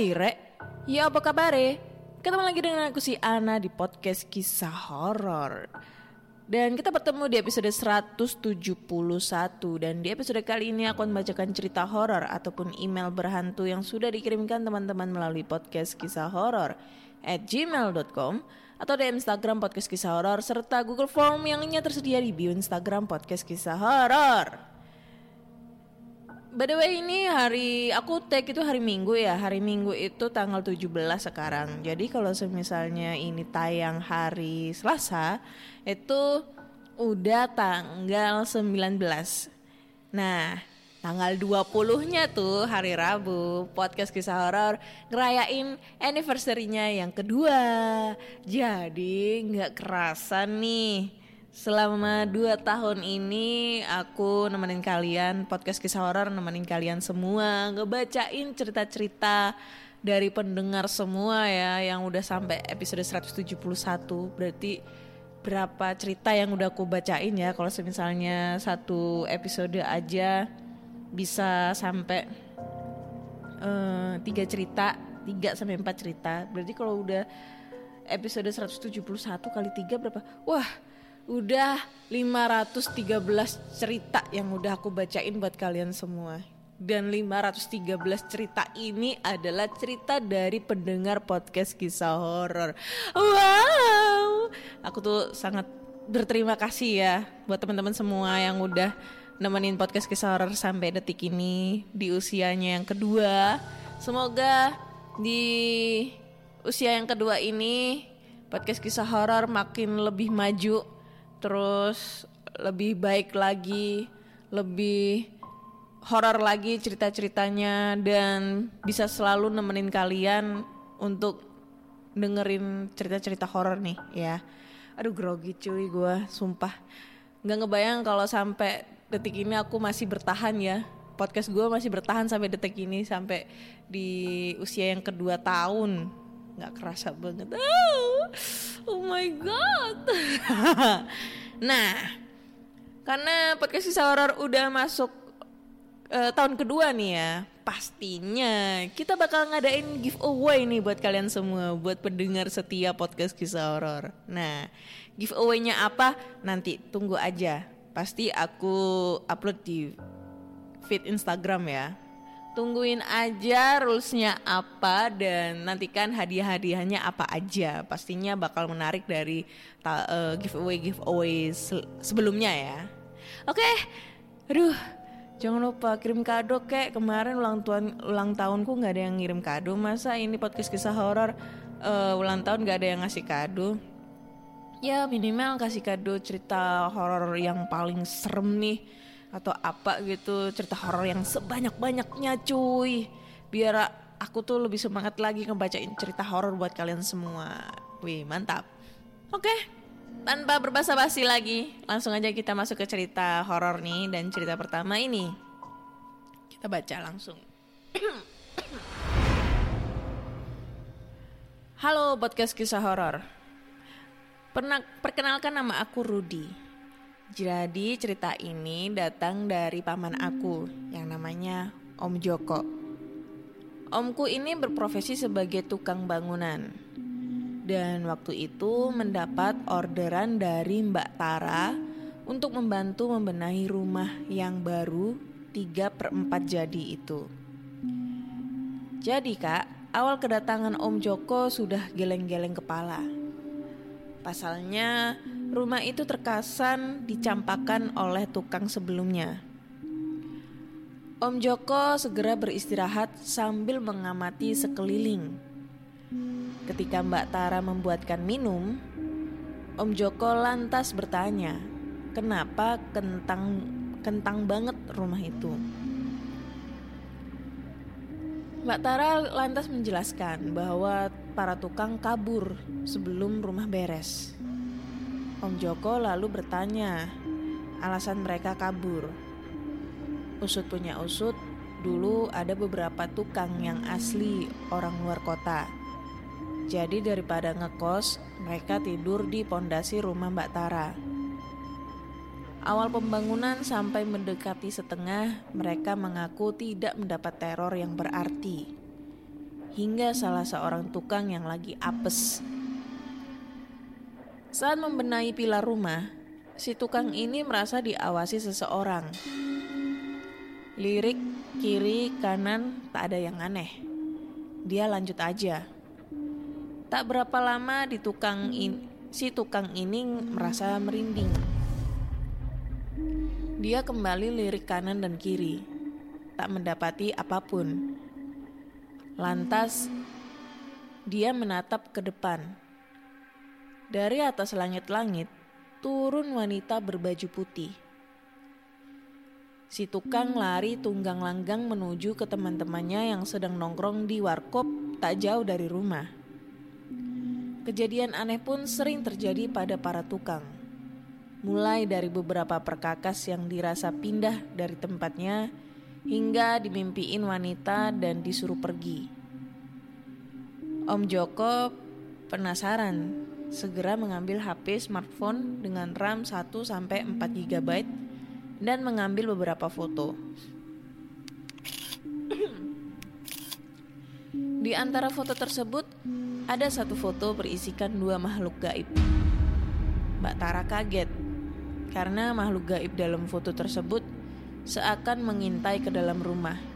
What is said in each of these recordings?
Hai Re, ya apa kabar Ketemu lagi dengan aku si Ana di podcast kisah horor. Dan kita bertemu di episode 171 dan di episode kali ini aku akan membacakan cerita horor ataupun email berhantu yang sudah dikirimkan teman-teman melalui podcast kisah horor at gmail.com atau di Instagram podcast kisah horor serta Google Form yang tersedia di bio Instagram podcast kisah horor. By the way ini hari aku tag itu hari Minggu ya. Hari Minggu itu tanggal 17 sekarang. Jadi kalau misalnya ini tayang hari Selasa itu udah tanggal 19. Nah, tanggal 20-nya tuh hari Rabu podcast kisah horor ngerayain anniversary-nya yang kedua. Jadi nggak kerasa nih Selama dua tahun ini aku nemenin kalian podcast kisah horor nemenin kalian semua ngebacain cerita-cerita dari pendengar semua ya yang udah sampai episode 171 berarti berapa cerita yang udah aku bacain ya kalau misalnya satu episode aja bisa sampai eh, tiga cerita tiga sampai empat cerita. Berarti kalau udah episode 171 kali tiga berapa? Wah udah 513 cerita yang udah aku bacain buat kalian semua. Dan 513 cerita ini adalah cerita dari pendengar podcast kisah horor. Wow, aku tuh sangat berterima kasih ya buat teman-teman semua yang udah nemenin podcast kisah horor sampai detik ini di usianya yang kedua. Semoga di usia yang kedua ini podcast kisah horor makin lebih maju terus lebih baik lagi, lebih horor lagi cerita-ceritanya dan bisa selalu nemenin kalian untuk dengerin cerita-cerita horor nih ya. Aduh grogi cuy gue, sumpah. Nggak ngebayang kalau sampai detik ini aku masih bertahan ya. Podcast gue masih bertahan sampai detik ini sampai di usia yang kedua tahun nggak kerasa banget. Oh, oh my god. nah, karena podcast kisah horor udah masuk uh, tahun kedua nih ya, pastinya kita bakal ngadain giveaway nih buat kalian semua, buat pendengar setia podcast kisah horor. Nah, giveaway-nya apa? Nanti tunggu aja. Pasti aku upload di feed Instagram ya tungguin aja rulesnya apa dan nantikan hadiah-hadiahnya apa aja. Pastinya bakal menarik dari uh, giveaway giveaway se sebelumnya ya. Oke okay. aduh jangan lupa kirim kado kek. Kemarin ulang tahun ulang tahunku nggak ada yang ngirim kado. Masa ini podcast kisah horor uh, ulang tahun nggak ada yang ngasih kado? Ya minimal kasih kado cerita horor yang paling serem nih atau apa gitu cerita horor yang sebanyak-banyaknya cuy. Biar aku tuh lebih semangat lagi ngebacain cerita horor buat kalian semua. Wih mantap. Oke tanpa berbasa-basi lagi langsung aja kita masuk ke cerita horor nih dan cerita pertama ini. Kita baca langsung. Halo podcast kisah horor. Pernah perkenalkan nama aku Rudy jadi cerita ini datang dari paman aku yang namanya Om Joko. Omku ini berprofesi sebagai tukang bangunan. Dan waktu itu mendapat orderan dari Mbak Tara untuk membantu membenahi rumah yang baru 3 per 4 jadi itu. Jadi kak, awal kedatangan Om Joko sudah geleng-geleng kepala. Pasalnya rumah itu terkesan dicampakkan oleh tukang sebelumnya. Om Joko segera beristirahat sambil mengamati sekeliling. Ketika Mbak Tara membuatkan minum, Om Joko lantas bertanya, "Kenapa kentang kentang banget rumah itu?" Mbak Tara lantas menjelaskan bahwa para tukang kabur sebelum rumah beres. Om Joko lalu bertanya alasan mereka kabur. Usut punya usut, dulu ada beberapa tukang yang asli orang luar kota. Jadi daripada ngekos, mereka tidur di pondasi rumah Mbak Tara. Awal pembangunan sampai mendekati setengah, mereka mengaku tidak mendapat teror yang berarti. Hingga salah seorang tukang yang lagi apes. Saat membenahi pilar rumah, si tukang ini merasa diawasi seseorang. Lirik kiri kanan tak ada yang aneh. Dia lanjut aja. Tak berapa lama di tukang in, si tukang ini merasa merinding. Dia kembali lirik kanan dan kiri, tak mendapati apa pun. Lantas dia menatap ke depan. Dari atas langit-langit turun wanita berbaju putih. Si tukang lari tunggang langgang menuju ke teman-temannya yang sedang nongkrong di warkop tak jauh dari rumah. Kejadian aneh pun sering terjadi pada para tukang. Mulai dari beberapa perkakas yang dirasa pindah dari tempatnya hingga dimimpiin wanita dan disuruh pergi. Om Joko penasaran, segera mengambil HP smartphone dengan RAM 1 sampai 4 GB dan mengambil beberapa foto. Di antara foto tersebut, ada satu foto berisikan dua makhluk gaib. Mbak Tara kaget karena makhluk gaib dalam foto tersebut seakan mengintai ke dalam rumah.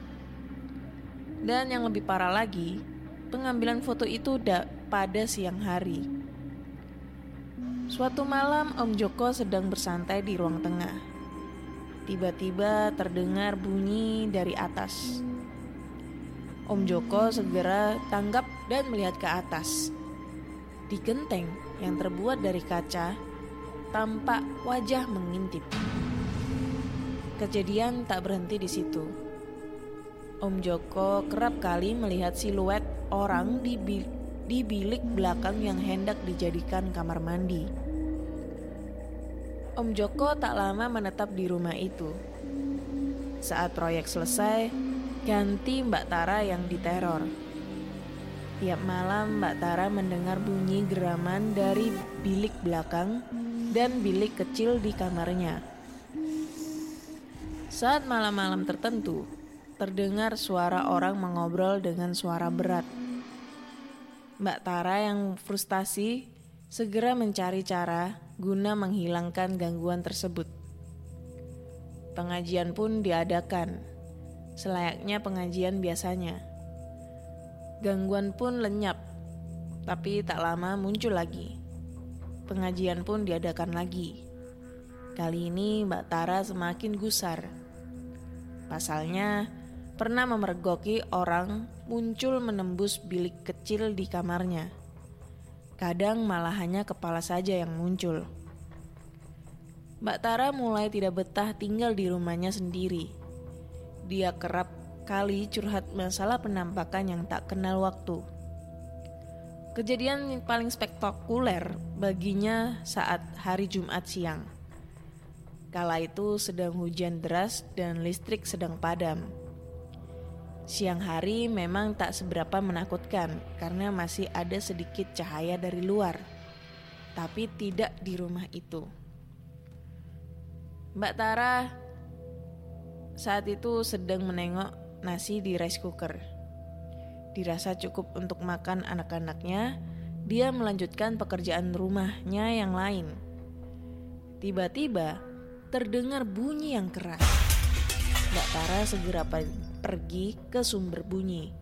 Dan yang lebih parah lagi, pengambilan foto itu pada siang hari. Suatu malam, Om Joko sedang bersantai di ruang tengah. Tiba-tiba terdengar bunyi dari atas. Om Joko segera tanggap dan melihat ke atas. Di genteng yang terbuat dari kaca, tampak wajah mengintip. Kejadian tak berhenti di situ. Om Joko kerap kali melihat siluet orang di, di bilik belakang yang hendak dijadikan kamar mandi. Om Joko tak lama menetap di rumah itu. Saat proyek selesai, ganti Mbak Tara yang diteror. Tiap malam Mbak Tara mendengar bunyi geraman dari bilik belakang dan bilik kecil di kamarnya. Saat malam-malam tertentu, terdengar suara orang mengobrol dengan suara berat. Mbak Tara yang frustasi segera mencari cara guna menghilangkan gangguan tersebut. Pengajian pun diadakan, selayaknya pengajian biasanya. Gangguan pun lenyap, tapi tak lama muncul lagi. Pengajian pun diadakan lagi. Kali ini Mbak Tara semakin gusar. Pasalnya, pernah memergoki orang muncul menembus bilik kecil di kamarnya Kadang malah hanya kepala saja yang muncul. Mbak Tara mulai tidak betah tinggal di rumahnya sendiri. Dia kerap kali curhat masalah penampakan yang tak kenal waktu. Kejadian paling spektakuler baginya saat hari Jumat siang. Kala itu sedang hujan deras dan listrik sedang padam. Siang hari memang tak seberapa menakutkan karena masih ada sedikit cahaya dari luar, tapi tidak di rumah itu. Mbak Tara saat itu sedang menengok nasi di rice cooker. Dirasa cukup untuk makan anak-anaknya, dia melanjutkan pekerjaan rumahnya yang lain. Tiba-tiba terdengar bunyi yang keras. Mbak Tara segera pergi ke sumber bunyi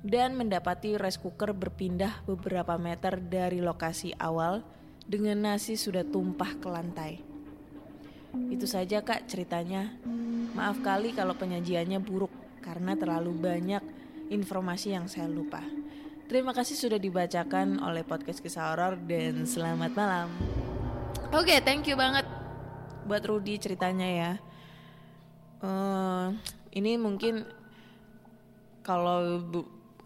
dan mendapati rice cooker berpindah beberapa meter dari lokasi awal dengan nasi sudah tumpah ke lantai. Itu saja kak ceritanya. Maaf kali kalau penyajiannya buruk karena terlalu banyak informasi yang saya lupa. Terima kasih sudah dibacakan oleh podcast kisah horor dan selamat malam. Oke, thank you banget buat Rudy ceritanya ya. Eh, ini mungkin kalau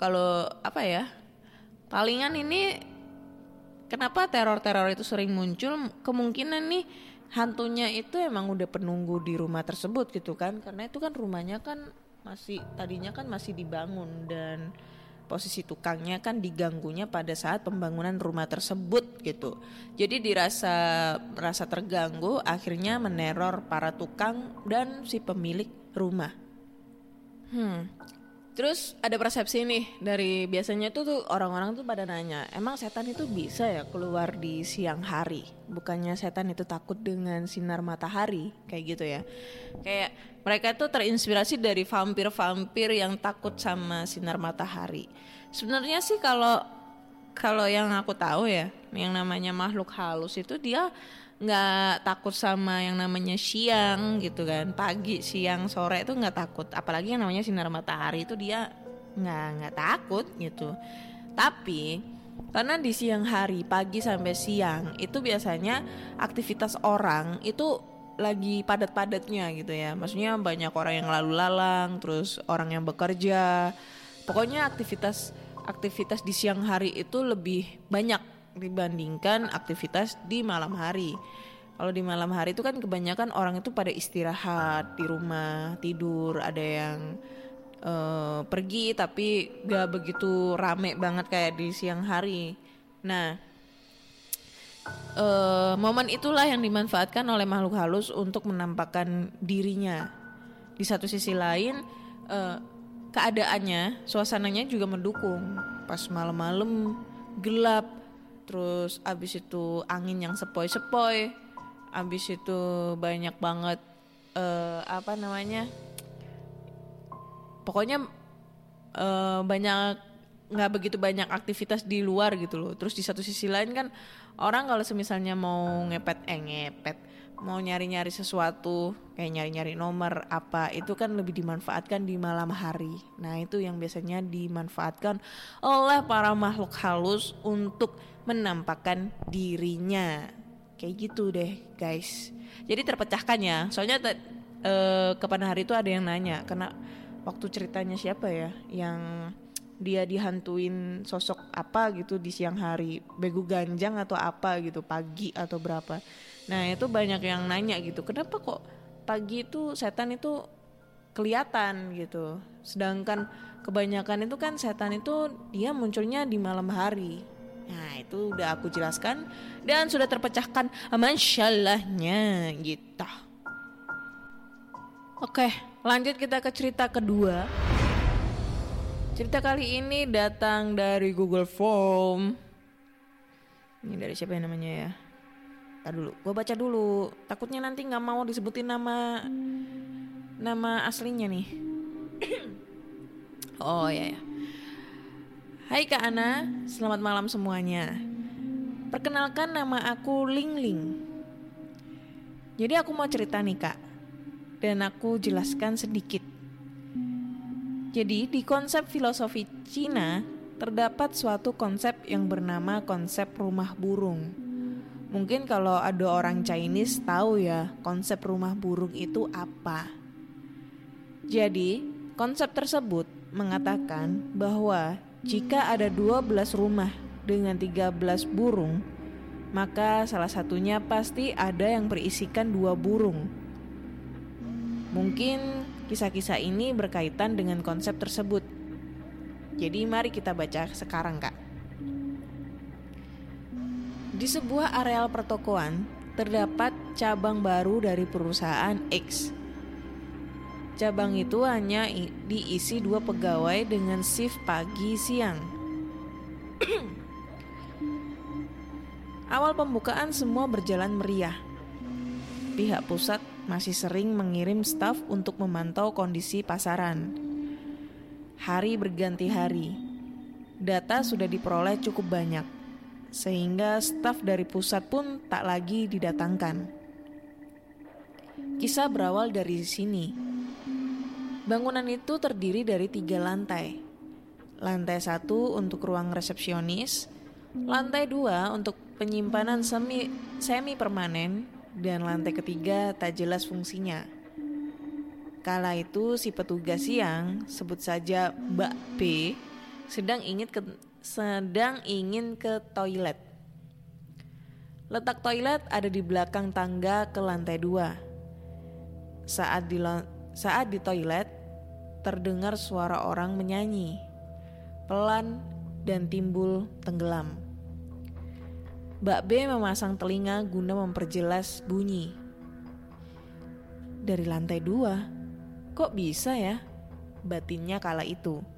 kalau apa ya? Palingan ini kenapa teror-teror itu sering muncul? Kemungkinan nih hantunya itu emang udah penunggu di rumah tersebut gitu kan? Karena itu kan rumahnya kan masih tadinya kan masih dibangun dan posisi tukangnya kan diganggunya pada saat pembangunan rumah tersebut gitu. Jadi dirasa merasa terganggu akhirnya meneror para tukang dan si pemilik rumah. Hmm. Terus ada persepsi nih dari biasanya tuh tuh orang-orang tuh pada nanya, emang setan itu bisa ya keluar di siang hari? Bukannya setan itu takut dengan sinar matahari kayak gitu ya? Kayak mereka tuh terinspirasi dari vampir-vampir yang takut sama sinar matahari. Sebenarnya sih kalau kalau yang aku tahu ya, yang namanya makhluk halus itu dia nggak takut sama yang namanya siang gitu kan. Pagi siang sore itu nggak takut. Apalagi yang namanya sinar matahari itu dia nggak nggak takut gitu. Tapi karena di siang hari pagi sampai siang itu biasanya aktivitas orang itu lagi padat-padatnya gitu ya. Maksudnya banyak orang yang lalu lalang terus orang yang bekerja. Pokoknya aktivitas aktivitas di siang hari itu lebih banyak dibandingkan aktivitas di malam hari. Kalau di malam hari itu kan kebanyakan orang itu pada istirahat di rumah, tidur, ada yang eh, pergi tapi gak begitu rame banget kayak di siang hari. Nah, eh, momen itulah yang dimanfaatkan oleh makhluk halus untuk menampakkan dirinya. Di satu sisi lain, eh, keadaannya, suasananya juga mendukung. Pas malam-malam gelap, terus abis itu angin yang sepoi-sepoi, abis itu banyak banget eh, apa namanya, pokoknya eh, banyak nggak begitu banyak aktivitas di luar gitu loh. Terus di satu sisi lain kan orang kalau semisalnya mau ngepet eh ngepet mau nyari-nyari sesuatu kayak nyari-nyari nomor apa itu kan lebih dimanfaatkan di malam hari. Nah, itu yang biasanya dimanfaatkan oleh para makhluk halus untuk menampakkan dirinya. Kayak gitu deh, guys. Jadi terpecahkan ya. Soalnya te- eh, kapan hari itu ada yang nanya karena waktu ceritanya siapa ya yang dia dihantuin sosok apa gitu di siang hari begu ganjang atau apa gitu pagi atau berapa nah itu banyak yang nanya gitu kenapa kok pagi itu setan itu kelihatan? gitu. Sedangkan kebanyakan itu kan setan itu dia munculnya di malam hari. Nah itu udah aku jelaskan dan sudah terpecahkan. Masyallahnya gitu. Oke lanjut kita ke cerita kedua. Cerita kali ini datang dari Google Form. Ini dari siapa yang namanya ya? Tar dulu, gue baca dulu. Takutnya nanti nggak mau disebutin nama nama aslinya nih. oh ya ya. Hai Kak Ana, selamat malam semuanya. Perkenalkan nama aku Ling Ling. Jadi aku mau cerita nih Kak. Dan aku jelaskan sedikit jadi di konsep filosofi Cina terdapat suatu konsep yang bernama konsep rumah burung. Mungkin kalau ada orang Chinese tahu ya konsep rumah burung itu apa. Jadi konsep tersebut mengatakan bahwa jika ada 12 rumah dengan 13 burung, maka salah satunya pasti ada yang berisikan dua burung. Mungkin Kisah-kisah ini berkaitan dengan konsep tersebut. Jadi mari kita baca sekarang kak. Di sebuah areal pertokoan terdapat cabang baru dari perusahaan X. Cabang itu hanya diisi dua pegawai dengan shift pagi siang. Awal pembukaan semua berjalan meriah. Pihak pusat masih sering mengirim staf untuk memantau kondisi pasaran. Hari berganti hari, data sudah diperoleh cukup banyak. Sehingga staf dari pusat pun tak lagi didatangkan. Kisah berawal dari sini. Bangunan itu terdiri dari tiga lantai. Lantai satu untuk ruang resepsionis, lantai dua untuk penyimpanan semi, semi permanen, dan lantai ketiga tak jelas fungsinya. Kala itu si petugas siang, sebut saja Mbak P, sedang ingin ke sedang ingin ke toilet. Letak toilet ada di belakang tangga ke lantai dua. Saat di saat di toilet terdengar suara orang menyanyi, pelan dan timbul tenggelam. Mbak B memasang telinga guna memperjelas bunyi. Dari lantai dua, kok bisa ya? Batinnya kala itu.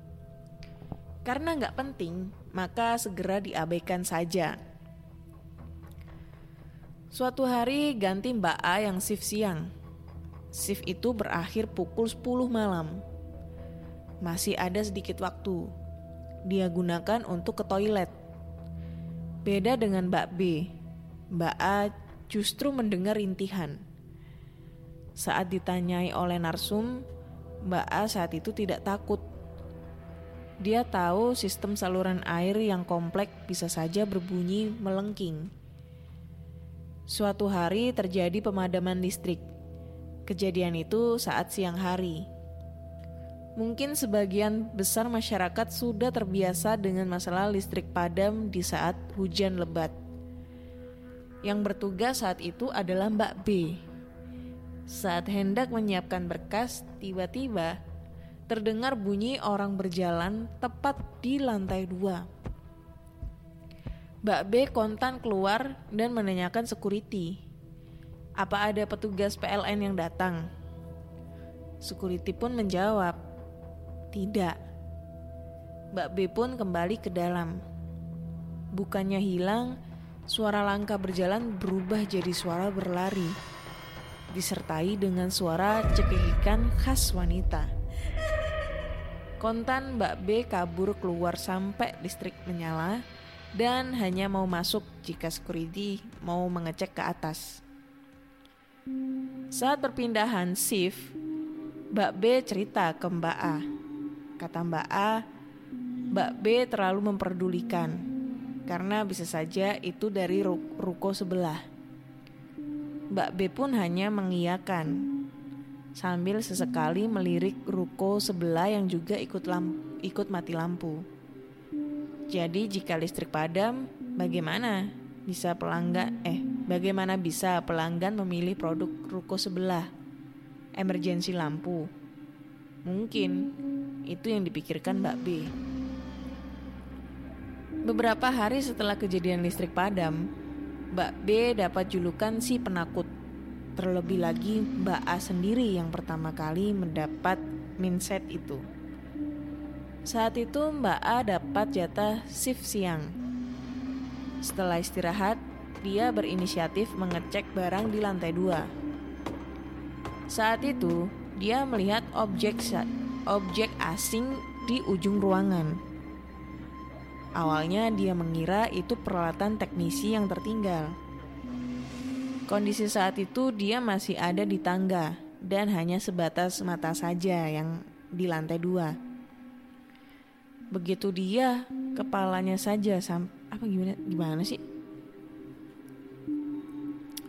Karena nggak penting, maka segera diabaikan saja. Suatu hari ganti Mbak A yang shift siang. Shift itu berakhir pukul 10 malam. Masih ada sedikit waktu. Dia gunakan untuk ke toilet. Beda dengan Mbak B. Mbak A justru mendengar rintihan. Saat ditanyai oleh Narsum, Mbak A saat itu tidak takut dia tahu sistem saluran air yang kompleks bisa saja berbunyi melengking. Suatu hari terjadi pemadaman listrik. Kejadian itu saat siang hari. Mungkin sebagian besar masyarakat sudah terbiasa dengan masalah listrik padam di saat hujan lebat. Yang bertugas saat itu adalah Mbak B. Saat hendak menyiapkan berkas, tiba-tiba terdengar bunyi orang berjalan tepat di lantai dua. Mbak B kontan keluar dan menanyakan security. Apa ada petugas PLN yang datang? Security pun menjawab, tidak. Mbak B pun kembali ke dalam. Bukannya hilang, suara langkah berjalan berubah jadi suara berlari. Disertai dengan suara cekikikan khas wanita. Kontan Mbak B kabur keluar sampai listrik menyala dan hanya mau masuk jika security mau mengecek ke atas. Saat perpindahan shift, Mbak B cerita ke Mbak A. Kata Mbak A, Mbak B terlalu memperdulikan karena bisa saja itu dari ruko sebelah. Mbak B pun hanya mengiyakan sambil sesekali melirik ruko sebelah yang juga ikut lamp ikut mati lampu. Jadi jika listrik padam, bagaimana bisa pelanggan eh bagaimana bisa pelanggan memilih produk ruko sebelah? Emergensi lampu. Mungkin itu yang dipikirkan Mbak B. Beberapa hari setelah kejadian listrik padam, Mbak B dapat julukan si penakut Terlebih lagi Mbak A sendiri yang pertama kali mendapat mindset itu. Saat itu Mbak A dapat jatah shift siang. Setelah istirahat, dia berinisiatif mengecek barang di lantai dua. Saat itu, dia melihat objek objek asing di ujung ruangan. Awalnya dia mengira itu peralatan teknisi yang tertinggal. Kondisi saat itu dia masih ada di tangga dan hanya sebatas mata saja yang di lantai dua. Begitu dia kepalanya saja sam apa gimana gimana sih?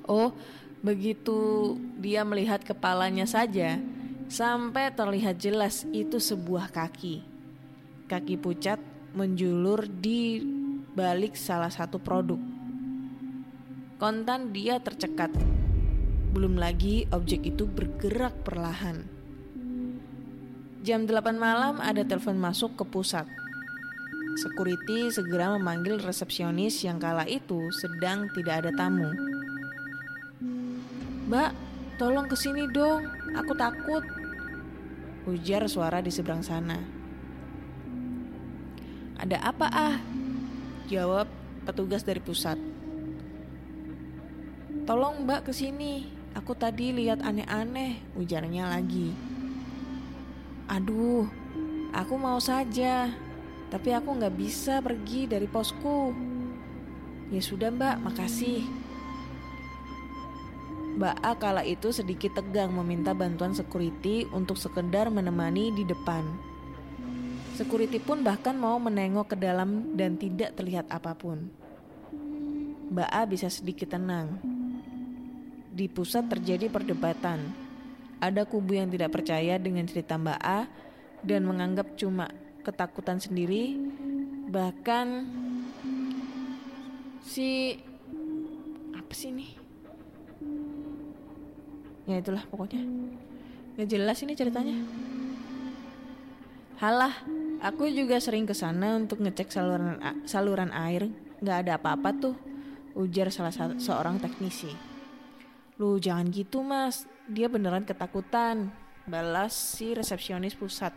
Oh, begitu dia melihat kepalanya saja sampai terlihat jelas itu sebuah kaki. Kaki pucat menjulur di balik salah satu produk. Kontan dia tercekat. Belum lagi objek itu bergerak perlahan. Jam 8 malam ada telepon masuk ke pusat. Security segera memanggil resepsionis yang kala itu sedang tidak ada tamu. Mbak, tolong ke sini dong, aku takut. Ujar suara di seberang sana. Ada apa ah? Jawab petugas dari pusat. Tolong mbak ke sini, aku tadi lihat aneh-aneh, ujarnya lagi. Aduh, aku mau saja, tapi aku nggak bisa pergi dari posku. Ya sudah mbak, makasih. Mbak A kala itu sedikit tegang meminta bantuan security untuk sekedar menemani di depan. Security pun bahkan mau menengok ke dalam dan tidak terlihat apa pun. Mbak A bisa sedikit tenang. Di pusat terjadi perdebatan. Ada kubu yang tidak percaya dengan cerita Mbak A dan menganggap cuma ketakutan sendiri. Bahkan si apa sih nih? Ya itulah pokoknya. Gak jelas ini ceritanya. Halah, aku juga sering ke sana untuk ngecek saluran saluran air. Gak ada apa-apa tuh, ujar salah seorang teknisi. Lu jangan gitu mas, dia beneran ketakutan. Balas si resepsionis pusat.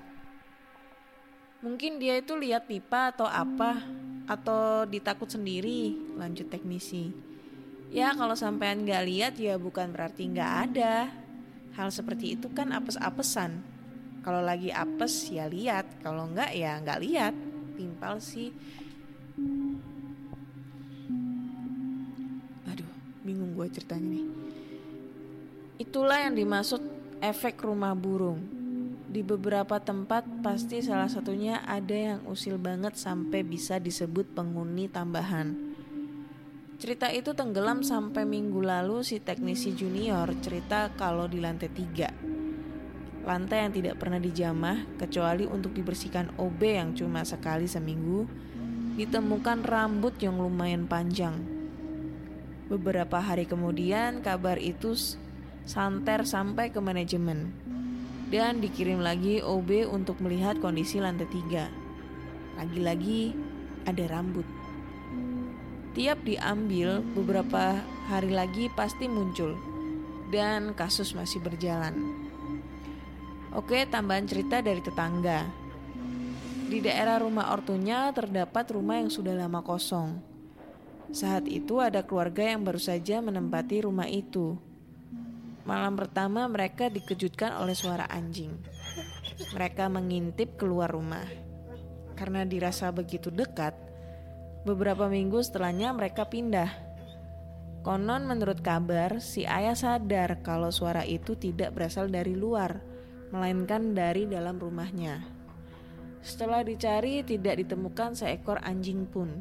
Mungkin dia itu lihat pipa atau apa, atau ditakut sendiri, lanjut teknisi. Ya kalau sampean nggak lihat ya bukan berarti nggak ada. Hal seperti itu kan apes-apesan. Kalau lagi apes ya lihat, kalau nggak ya nggak lihat. Timpal sih. Aduh, bingung gue ceritanya nih. Itulah yang dimaksud efek rumah burung. Di beberapa tempat pasti salah satunya ada yang usil banget sampai bisa disebut penghuni tambahan. Cerita itu tenggelam sampai minggu lalu si teknisi junior cerita kalau di lantai tiga. Lantai yang tidak pernah dijamah kecuali untuk dibersihkan OB yang cuma sekali seminggu, ditemukan rambut yang lumayan panjang. Beberapa hari kemudian kabar itu santer sampai ke manajemen dan dikirim lagi OB untuk melihat kondisi lantai tiga. Lagi-lagi ada rambut. Tiap diambil beberapa hari lagi pasti muncul dan kasus masih berjalan. Oke, tambahan cerita dari tetangga. Di daerah rumah ortunya terdapat rumah yang sudah lama kosong. Saat itu ada keluarga yang baru saja menempati rumah itu. Malam pertama mereka dikejutkan oleh suara anjing. Mereka mengintip keluar rumah. Karena dirasa begitu dekat, beberapa minggu setelahnya mereka pindah. Konon menurut kabar, si ayah sadar kalau suara itu tidak berasal dari luar, melainkan dari dalam rumahnya. Setelah dicari tidak ditemukan seekor anjing pun.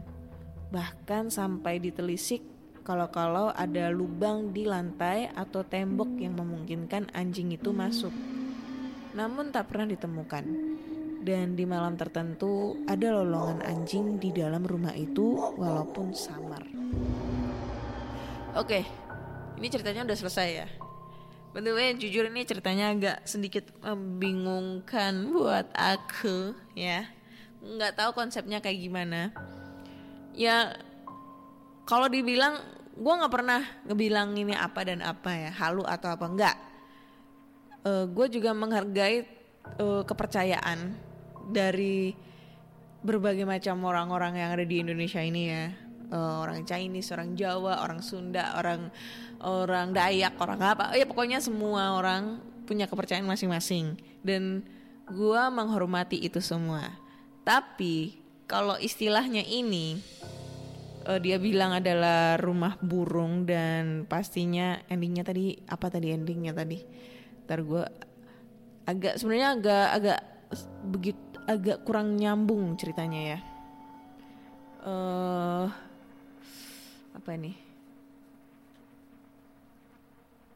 Bahkan sampai ditelisik kalau-kalau ada lubang di lantai atau tembok yang memungkinkan anjing itu masuk. Namun tak pernah ditemukan. Dan di malam tertentu ada lolongan anjing di dalam rumah itu walaupun samar. Oke, ini ceritanya udah selesai ya. By the jujur ini ceritanya agak sedikit membingungkan buat aku ya. Nggak tahu konsepnya kayak gimana. Ya, kalau dibilang gue nggak pernah ngebilang ini apa dan apa ya, halu atau apa enggak. gue juga menghargai eh, kepercayaan dari berbagai macam orang-orang yang ada di Indonesia ini ya. Eh, orang Chinese, orang Jawa, orang Sunda, orang orang Dayak, orang apa. Ya pokoknya semua orang punya kepercayaan masing-masing dan gua menghormati itu semua. Tapi kalau istilahnya ini eh, dia bilang adalah rumah burung dan pastinya endingnya tadi apa tadi endingnya tadi? Ntar gue agak sebenarnya agak agak begitu agak kurang nyambung ceritanya ya. Eh apa ini?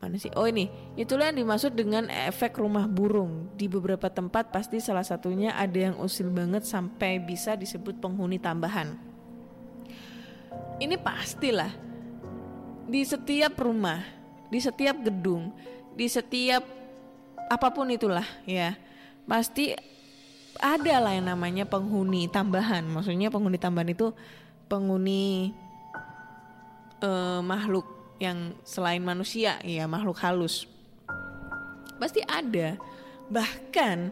Mana sih? Oh ini, itulah yang dimaksud dengan efek rumah burung. Di beberapa tempat pasti salah satunya ada yang usil banget sampai bisa disebut penghuni tambahan. Ini pastilah di setiap rumah, di setiap gedung, di setiap apa pun itulah ya, pasti ada lah yang namanya penghuni tambahan. Maksudnya penghuni tambahan itu penghuni eh, makhluk yang selain manusia, ya makhluk halus. Pasti ada. Bahkan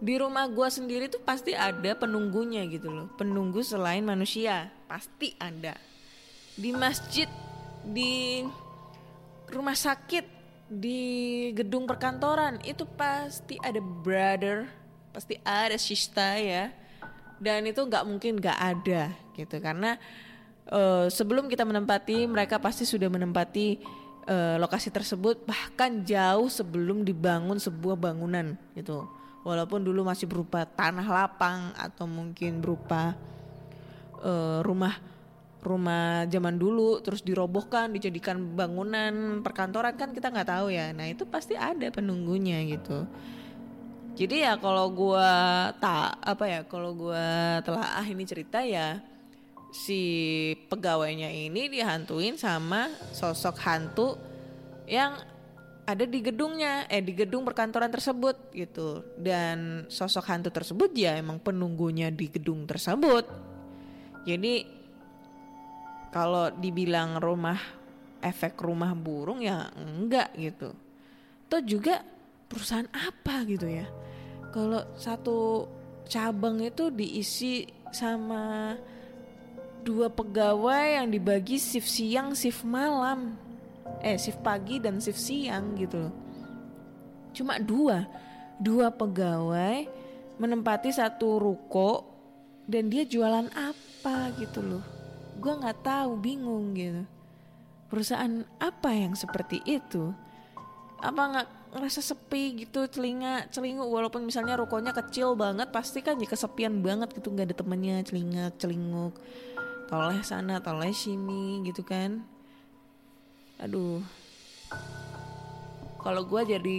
di rumah gua sendiri tuh pasti ada penunggunya gitu loh. Penunggu selain manusia, pasti ada. Di masjid, di rumah sakit, di gedung perkantoran itu pasti ada brother, pasti ada sister ya. Dan itu nggak mungkin nggak ada gitu karena eh, sebelum kita menempati mereka pasti sudah menempati eh, lokasi tersebut bahkan jauh sebelum dibangun sebuah bangunan gitu walaupun dulu masih berupa tanah lapang atau mungkin berupa eh, rumah rumah zaman dulu terus dirobohkan dijadikan bangunan perkantoran kan kita nggak tahu ya. Nah itu pasti ada penunggunya gitu. Jadi ya kalau gua tak apa ya kalau gua telah ah ini cerita ya si pegawainya ini dihantuin sama sosok hantu yang ada di gedungnya eh di gedung perkantoran tersebut gitu. Dan sosok hantu tersebut ya emang penunggunya di gedung tersebut. Jadi kalau dibilang rumah efek rumah burung ya enggak gitu. Atau juga perusahaan apa gitu ya. Kalau satu cabang itu diisi sama dua pegawai yang dibagi shift siang, shift malam. Eh, shift pagi dan shift siang gitu. Cuma dua. Dua pegawai menempati satu ruko dan dia jualan apa gitu loh gue nggak tahu bingung gitu. Perusahaan apa yang seperti itu? Apa nggak ngerasa sepi gitu telinga celinguk walaupun misalnya rukonya kecil banget pasti kan ya kesepian banget gitu nggak ada temennya celingak celinguk toleh sana toleh sini gitu kan. Aduh. Kalau gue jadi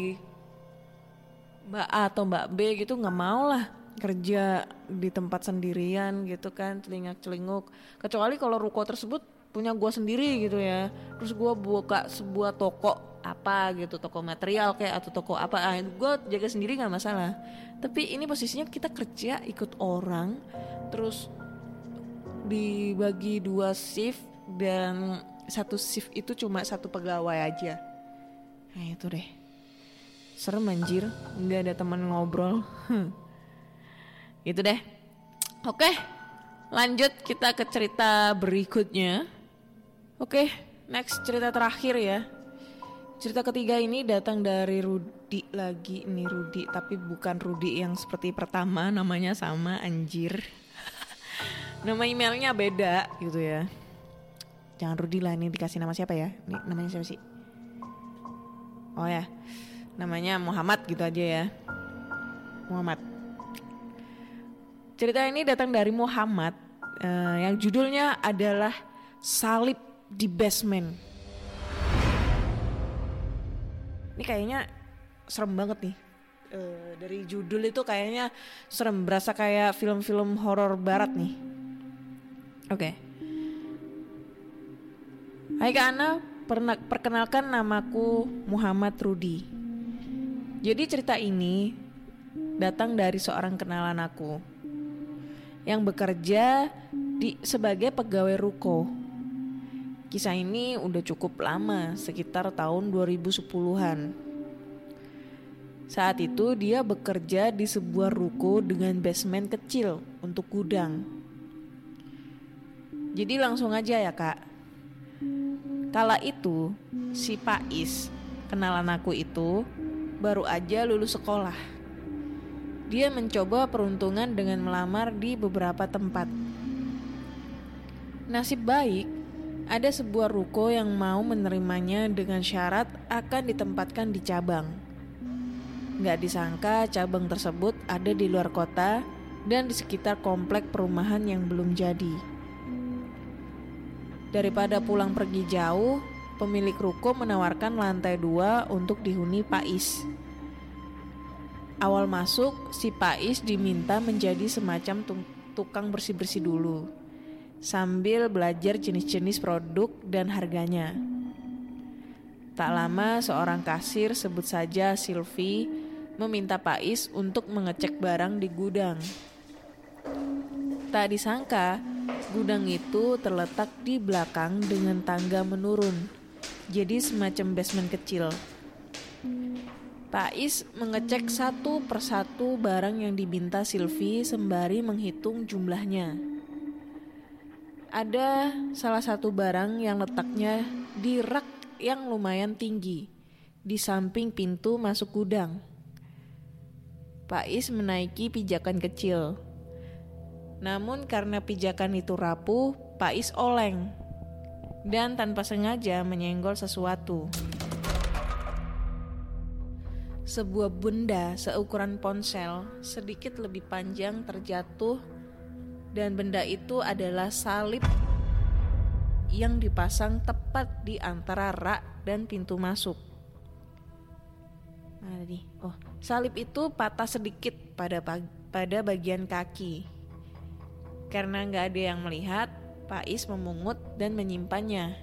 mbak A atau mbak B gitu nggak mau lah kerja di tempat sendirian gitu kan celingak celinguk kecuali kalau ruko tersebut punya gue sendiri gitu ya. Terus gue buka sebuah toko apa gitu toko material kayak atau toko apa. Ah, gue jaga sendiri nggak masalah. Tapi ini posisinya kita kerja ikut orang terus dibagi dua shift dan satu shift itu cuma satu pegawai aja. Nah itu deh. Serem anjir. Nggak ada teman ngobrol Gitu deh. Oke, lanjut kita ke cerita berikutnya. Oke, next cerita terakhir ya. Cerita ketiga ini datang dari Rudi lagi nih Rudi, tapi bukan Rudi yang seperti pertama, namanya sama anjir. nama emailnya beda gitu ya. Jangan Rudi lah ini dikasih nama siapa ya? Ini namanya siapa sih? Oh ya, namanya Muhammad gitu aja ya. Muhammad. Cerita ini datang dari Muhammad uh, yang judulnya adalah Salib di Basement. Ini kayaknya serem banget nih. Uh, dari judul itu kayaknya serem, berasa kayak film-film horor barat nih. Oke. Okay. Hai Kak Ana, perkenalkan namaku Muhammad Rudi. Jadi cerita ini datang dari seorang kenalan aku yang bekerja di sebagai pegawai ruko. Kisah ini udah cukup lama, sekitar tahun 2010-an. Saat itu dia bekerja di sebuah ruko dengan basement kecil untuk gudang. Jadi langsung aja ya kak. Kala itu si Pais, kenalan aku itu, baru aja lulus sekolah dia mencoba peruntungan dengan melamar di beberapa tempat. Nasib baik, ada sebuah ruko yang mau menerimanya dengan syarat akan ditempatkan di cabang. Gak disangka cabang tersebut ada di luar kota dan di sekitar komplek perumahan yang belum jadi. Daripada pulang pergi jauh, pemilik ruko menawarkan lantai dua untuk dihuni Pais. Awal masuk, si Pais diminta menjadi semacam tukang bersih-bersih dulu, sambil belajar jenis-jenis produk dan harganya. Tak lama, seorang kasir sebut saja Sylvie meminta Pais untuk mengecek barang di gudang. Tak disangka, gudang itu terletak di belakang dengan tangga menurun, jadi semacam basement kecil. Pais mengecek satu persatu barang yang diminta Silvi sembari menghitung jumlahnya. Ada salah satu barang yang letaknya di rak yang lumayan tinggi di samping pintu masuk gudang. Pais menaiki pijakan kecil. Namun karena pijakan itu rapuh, Pais oleng dan tanpa sengaja menyenggol sesuatu. Sebuah benda seukuran ponsel sedikit lebih panjang terjatuh dan benda itu adalah salib yang dipasang tepat di antara rak dan pintu masuk. Mana tadi? Oh, salib itu patah sedikit pada pada bagian kaki. Karena nggak ada yang melihat, Pais memungut dan menyimpannya.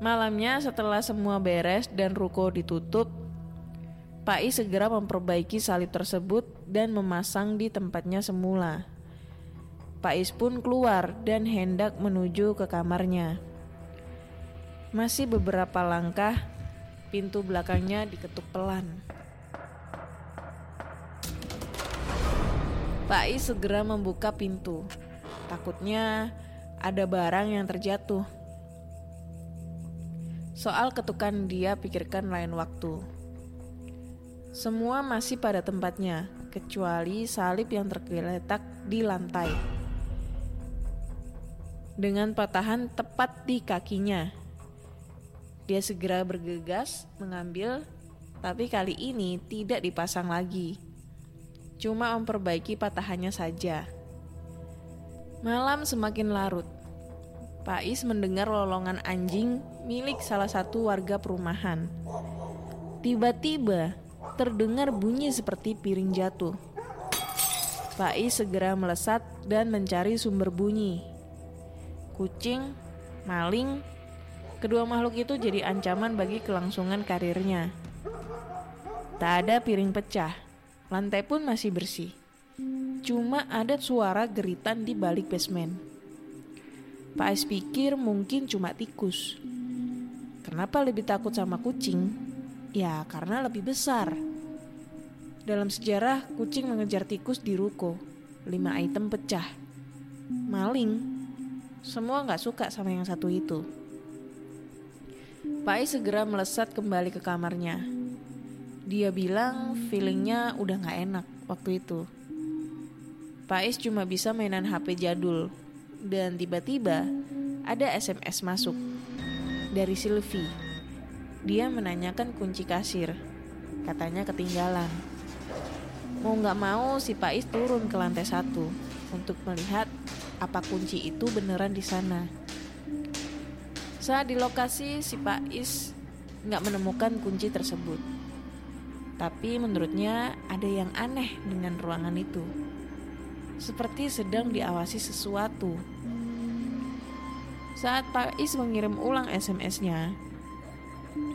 Malamnya setelah semua beres dan ruko ditutup, Pais segera memperbaiki salib tersebut dan memasang di tempatnya semula. Pais pun keluar dan hendak menuju ke kamarnya. Masih beberapa langkah, pintu belakangnya diketuk pelan. Pais segera membuka pintu. Takutnya ada barang yang terjatuh. Soal ketukan dia pikirkan lain waktu. Semua masih pada tempatnya, kecuali salib yang tergeletak di lantai. Dengan patahan tepat di kakinya. Dia segera bergegas mengambil, tapi kali ini tidak dipasang lagi. Cuma memperbaiki patahannya saja. Malam semakin larut. Pais mendengar lolongan anjing milik salah satu warga perumahan. Tiba-tiba terdengar bunyi seperti piring jatuh. Pais segera melesat dan mencari sumber bunyi. Kucing, maling, kedua makhluk itu jadi ancaman bagi kelangsungan karirnya. Tak ada piring pecah, lantai pun masih bersih. Cuma ada suara geritan di balik basement. Pak Ais pikir mungkin cuma tikus. Kenapa lebih takut sama kucing? Ya karena lebih besar. Dalam sejarah, kucing mengejar tikus di ruko. Lima item pecah. Maling. Semua nggak suka sama yang satu itu. Pak Ais segera melesat kembali ke kamarnya. Dia bilang feelingnya udah nggak enak waktu itu. Pais cuma bisa mainan HP jadul. Dan tiba-tiba ada SMS masuk dari Sylvie. Dia menanyakan kunci kasir. Katanya ketinggalan. Mau nggak mau si Pais turun ke lantai satu untuk melihat apa kunci itu beneran di sana. Saat di lokasi si Pais nggak menemukan kunci tersebut. Tapi menurutnya ada yang aneh dengan ruangan itu seperti sedang diawasi sesuatu. Saat Pak Is mengirim ulang SMS-nya,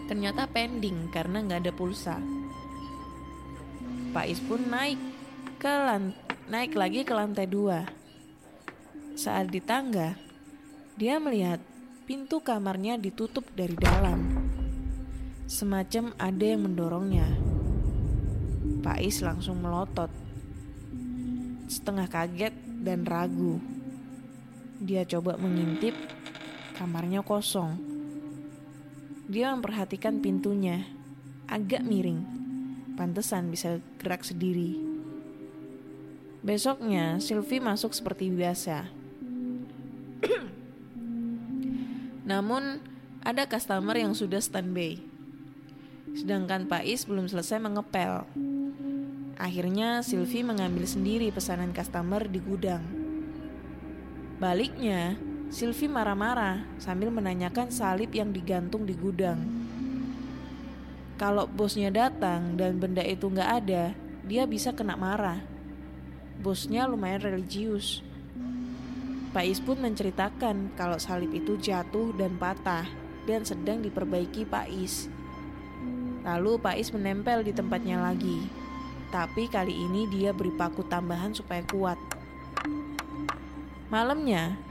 ternyata pending karena nggak ada pulsa. Pak Is pun naik ke lan naik lagi ke lantai dua. Saat di tangga, dia melihat pintu kamarnya ditutup dari dalam. Semacam ada yang mendorongnya. Pak Is langsung melotot setengah kaget dan ragu. Dia coba mengintip, kamarnya kosong. Dia memperhatikan pintunya, agak miring. Pantesan bisa gerak sendiri. Besoknya, Sylvie masuk seperti biasa. Namun, ada customer yang sudah standby. Sedangkan Pais belum selesai mengepel. Akhirnya Sylvie mengambil sendiri pesanan customer di gudang. Baliknya, Sylvie marah-marah sambil menanyakan salib yang digantung di gudang. Kalau bosnya datang dan benda itu nggak ada, dia bisa kena marah. Bosnya lumayan religius. Pais pun menceritakan kalau salib itu jatuh dan patah dan sedang diperbaiki Pais. Lalu Pais menempel di tempatnya lagi. Tapi kali ini dia beri paku tambahan supaya kuat. Malamnya,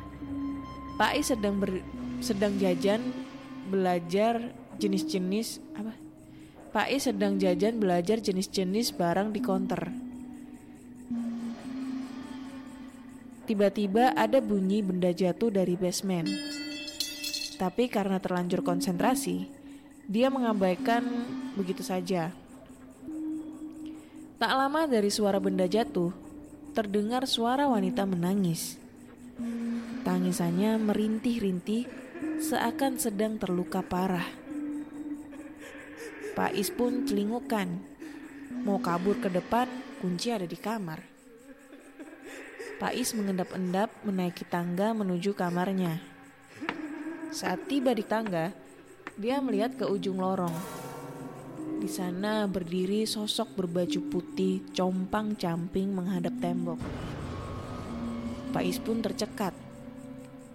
Pak I sedang ber, sedang jajan belajar jenis-jenis apa? Pak I sedang jajan belajar jenis-jenis barang di konter. Tiba-tiba ada bunyi benda jatuh dari basement. Tapi karena terlanjur konsentrasi, dia mengabaikan begitu saja. Tak lama dari suara benda jatuh, terdengar suara wanita menangis. Tangisannya merintih-rintih seakan sedang terluka parah. Pak Is pun celingukan. Mau kabur ke depan, kunci ada di kamar. Pak Is mengendap-endap menaiki tangga menuju kamarnya. Saat tiba di tangga, dia melihat ke ujung lorong. Di sana berdiri sosok berbaju putih compang-camping menghadap tembok. Is pun tercekat.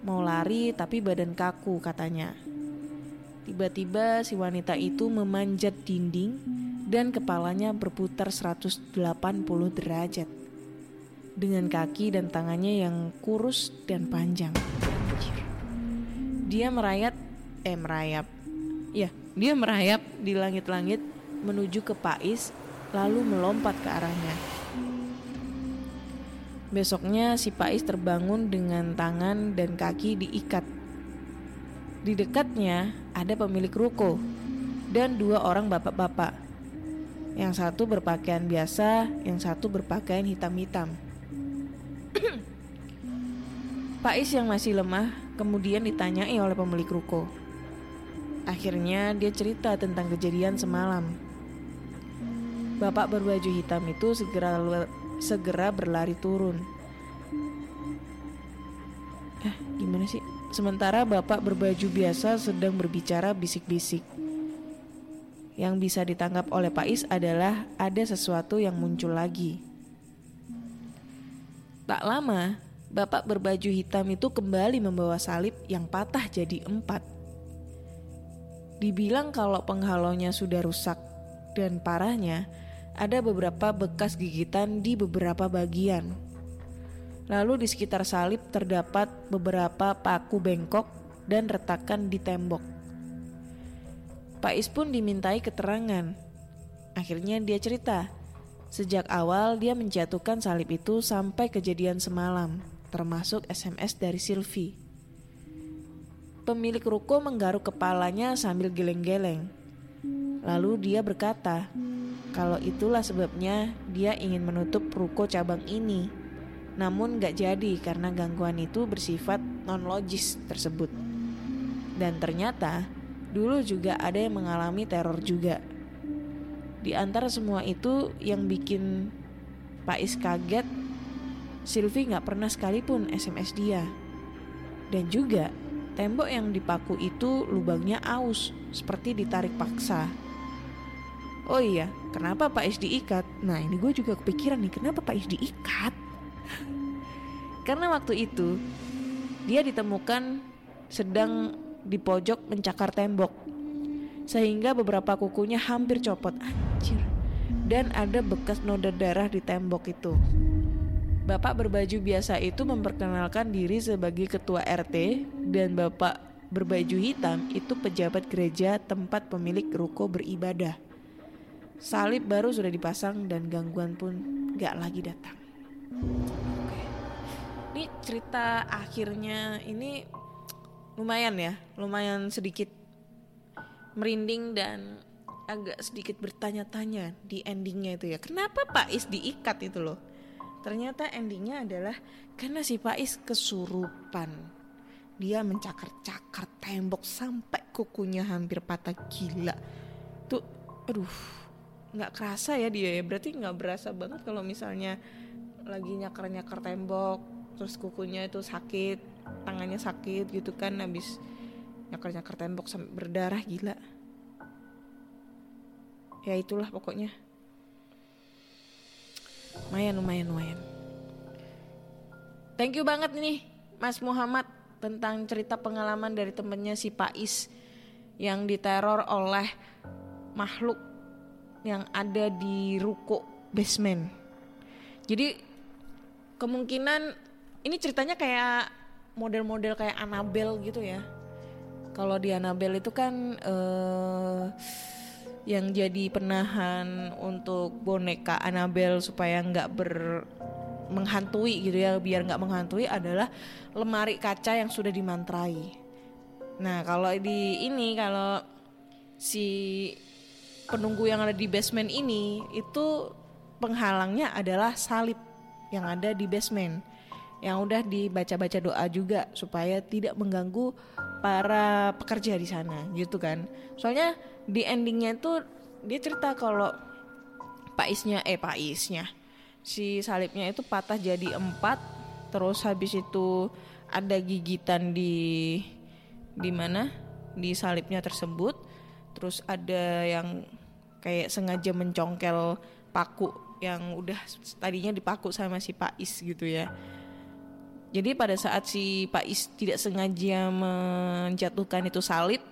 Mau lari tapi badan kaku katanya. Tiba-tiba si wanita itu memanjat dinding dan kepalanya berputar 180 derajat. Dengan kaki dan tangannya yang kurus dan panjang. Dia merayap, eh merayap. Ya, dia merayap di langit-langit menuju ke Pais lalu melompat ke arahnya. Besoknya si Pais terbangun dengan tangan dan kaki diikat. Di dekatnya ada pemilik ruko dan dua orang bapak-bapak. Yang satu berpakaian biasa, yang satu berpakaian hitam-hitam. Pais yang masih lemah kemudian ditanyai oleh pemilik ruko. Akhirnya dia cerita tentang kejadian semalam. Bapak berbaju hitam itu segera segera berlari turun. Eh, gimana sih? Sementara bapak berbaju biasa sedang berbicara bisik-bisik. Yang bisa ditangkap oleh Pais adalah ada sesuatu yang muncul lagi. Tak lama, bapak berbaju hitam itu kembali membawa salib yang patah jadi empat. Dibilang kalau penghalaunya sudah rusak dan parahnya, ada beberapa bekas gigitan di beberapa bagian. Lalu di sekitar salib terdapat beberapa paku bengkok dan retakan di tembok. Pak Is pun dimintai keterangan. Akhirnya dia cerita, sejak awal dia menjatuhkan salib itu sampai kejadian semalam, termasuk SMS dari Sylvie. Pemilik ruko menggaruk kepalanya sambil geleng-geleng. Lalu dia berkata, kalau itulah sebabnya dia ingin menutup ruko cabang ini. Namun gak jadi karena gangguan itu bersifat non-logis tersebut. Dan ternyata dulu juga ada yang mengalami teror juga. Di antara semua itu yang bikin Pak Is kaget, Sylvie gak pernah sekalipun SMS dia. Dan juga tembok yang dipaku itu lubangnya aus, seperti ditarik paksa. Oh iya, kenapa Pak Is diikat? Nah ini gue juga kepikiran nih, kenapa Pak Is diikat? Karena waktu itu dia ditemukan sedang di pojok mencakar tembok. Sehingga beberapa kukunya hampir copot. Anjir. Dan ada bekas noda darah di tembok itu. Bapak berbaju biasa itu memperkenalkan diri sebagai ketua RT dan bapak berbaju hitam itu pejabat gereja tempat pemilik ruko beribadah. Salib baru sudah dipasang dan gangguan pun gak lagi datang. Oke. Ini cerita akhirnya ini lumayan ya, lumayan sedikit merinding dan agak sedikit bertanya-tanya di endingnya itu ya. Kenapa Pak Is diikat itu loh? Ternyata endingnya adalah karena si Is kesurupan. Dia mencakar-cakar tembok sampai kukunya hampir patah gila. Tuh, aduh, nggak kerasa ya dia ya berarti nggak berasa banget kalau misalnya lagi nyakar nyakar tembok terus kukunya itu sakit tangannya sakit gitu kan habis nyakar nyakar tembok sampai berdarah gila ya itulah pokoknya lumayan lumayan lumayan thank you banget nih Mas Muhammad tentang cerita pengalaman dari temennya si Pais yang diteror oleh makhluk yang ada di ruko basement. Jadi kemungkinan ini ceritanya kayak model-model kayak Annabelle gitu ya. Kalau di Annabelle itu kan uh, yang jadi penahan untuk boneka Annabelle supaya nggak ber menghantui gitu ya biar nggak menghantui adalah lemari kaca yang sudah dimantrai. Nah kalau di ini kalau si penunggu yang ada di basement ini itu penghalangnya adalah salib yang ada di basement yang udah dibaca-baca doa juga supaya tidak mengganggu para pekerja di sana gitu kan. Soalnya di endingnya itu dia cerita kalau paisnya eh paisnya si salibnya itu patah jadi empat terus habis itu ada gigitan di di mana di salibnya tersebut terus ada yang kayak sengaja mencongkel paku yang udah tadinya dipaku sama si Pais gitu ya. Jadi pada saat si Pais tidak sengaja menjatuhkan itu salib,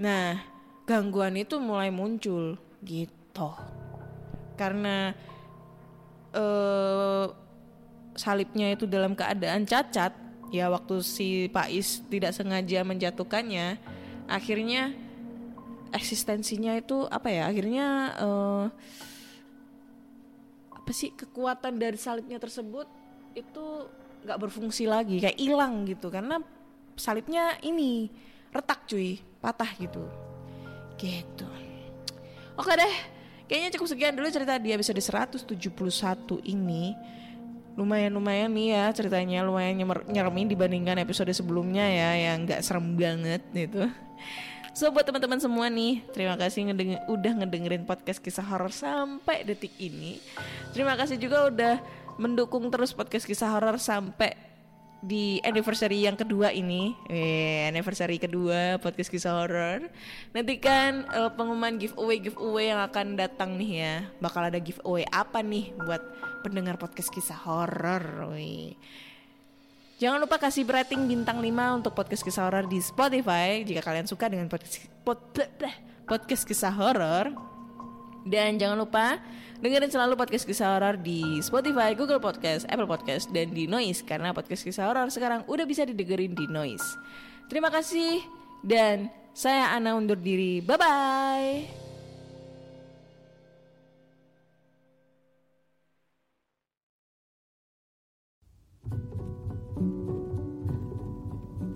nah gangguan itu mulai muncul gitu. Karena eh, salibnya itu dalam keadaan cacat, ya waktu si Pais tidak sengaja menjatuhkannya, akhirnya eksistensinya itu apa ya? Akhirnya eh, apa sih kekuatan dari salibnya tersebut itu nggak berfungsi lagi kayak hilang gitu. Karena salibnya ini retak cuy patah gitu. Gitu. Oke deh kayaknya cukup sekian dulu cerita dia episode 171 ini. Lumayan lumayan nih ya ceritanya lumayan nyeremin dibandingkan episode sebelumnya ya yang nggak serem banget gitu. So buat teman-teman semua nih, terima kasih ngedeng udah ngedengerin podcast kisah horor sampai detik ini. Terima kasih juga udah mendukung terus podcast kisah horor sampai di anniversary yang kedua ini. Eh, anniversary kedua podcast kisah horor. Nanti kan eh, pengumuman giveaway giveaway yang akan datang nih ya. Bakal ada giveaway apa nih buat pendengar podcast kisah horor. Jangan lupa kasih rating bintang 5 untuk podcast kisah horor di Spotify jika kalian suka dengan podcast pod, podcast kisah horor. Dan jangan lupa dengerin selalu podcast kisah horor di Spotify, Google Podcast, Apple Podcast, dan di Noise karena podcast kisah horor sekarang udah bisa didengerin di Noise. Terima kasih dan saya Ana undur diri. Bye bye.